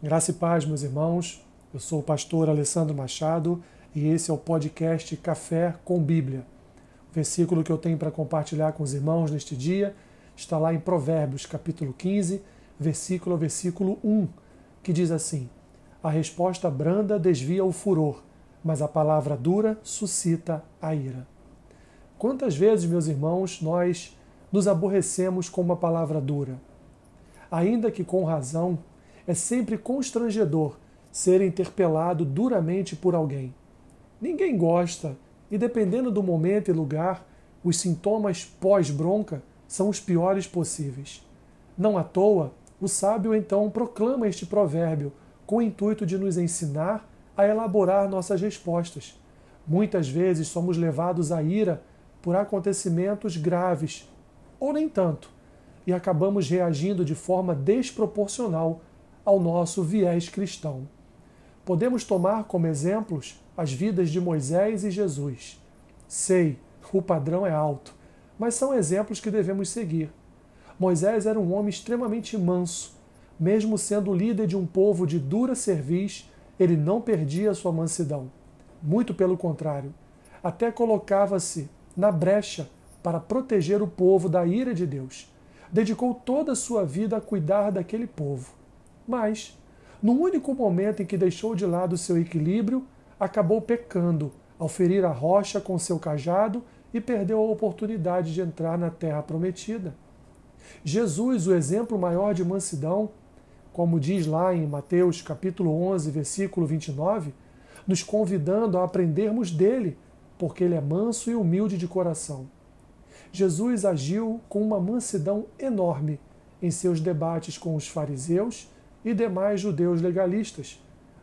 Graça e paz, meus irmãos. Eu sou o pastor Alessandro Machado e esse é o podcast Café com Bíblia. O versículo que eu tenho para compartilhar com os irmãos neste dia está lá em Provérbios, capítulo 15, versículo versículo 1, que diz assim: A resposta branda desvia o furor, mas a palavra dura suscita a ira. Quantas vezes, meus irmãos, nós nos aborrecemos com uma palavra dura? Ainda que com razão, é sempre constrangedor ser interpelado duramente por alguém. Ninguém gosta, e dependendo do momento e lugar, os sintomas pós-bronca são os piores possíveis. Não à toa, o sábio então proclama este provérbio com o intuito de nos ensinar a elaborar nossas respostas. Muitas vezes somos levados à ira por acontecimentos graves, ou nem tanto, e acabamos reagindo de forma desproporcional ao nosso viés cristão. Podemos tomar como exemplos as vidas de Moisés e Jesus. Sei, o padrão é alto, mas são exemplos que devemos seguir. Moisés era um homem extremamente manso. Mesmo sendo líder de um povo de dura cerviz, ele não perdia sua mansidão. Muito pelo contrário, até colocava-se na brecha para proteger o povo da ira de Deus. Dedicou toda a sua vida a cuidar daquele povo. Mas, no único momento em que deixou de lado seu equilíbrio, acabou pecando ao ferir a rocha com seu cajado e perdeu a oportunidade de entrar na terra prometida. Jesus, o exemplo maior de mansidão, como diz lá em Mateus capítulo 11, versículo 29, nos convidando a aprendermos dele, porque ele é manso e humilde de coração. Jesus agiu com uma mansidão enorme em seus debates com os fariseus e demais judeus legalistas,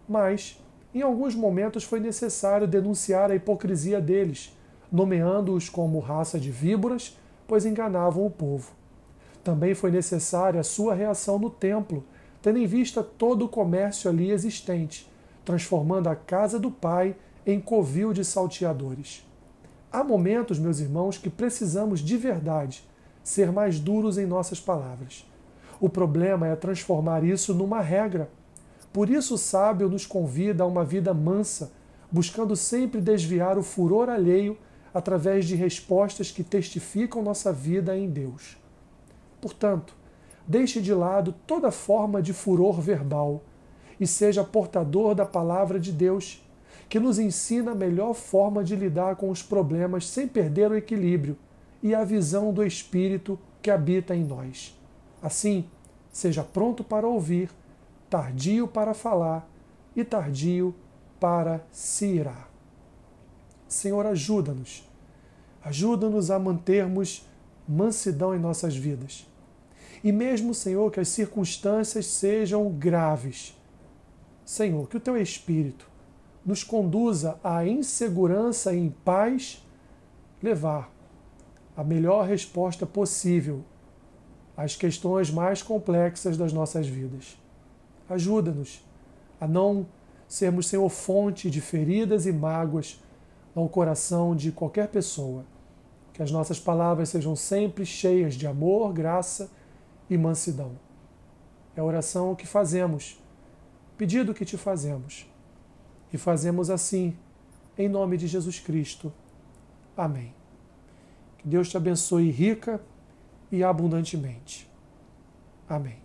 mas em alguns momentos foi necessário denunciar a hipocrisia deles, nomeando-os como raça de víboras, pois enganavam o povo. Também foi necessária a sua reação no templo, tendo em vista todo o comércio ali existente, transformando a casa do pai em covil de salteadores. Há momentos, meus irmãos, que precisamos de verdade ser mais duros em nossas palavras o problema é transformar isso numa regra. Por isso o sábio nos convida a uma vida mansa, buscando sempre desviar o furor alheio através de respostas que testificam nossa vida em Deus. Portanto, deixe de lado toda forma de furor verbal e seja portador da palavra de Deus, que nos ensina a melhor forma de lidar com os problemas sem perder o equilíbrio e a visão do Espírito que habita em nós. Assim, seja pronto para ouvir, tardio para falar e tardio para se irar. Senhor, ajuda-nos. Ajuda-nos a mantermos mansidão em nossas vidas. E mesmo, Senhor, que as circunstâncias sejam graves, Senhor, que o teu Espírito nos conduza à insegurança e em paz levar a melhor resposta possível as questões mais complexas das nossas vidas. Ajuda-nos a não sermos, Senhor, fonte de feridas e mágoas ao coração de qualquer pessoa. Que as nossas palavras sejam sempre cheias de amor, graça e mansidão. É a oração que fazemos, pedido que te fazemos. E fazemos assim, em nome de Jesus Cristo. Amém. Que Deus te abençoe rica e abundantemente. Amém.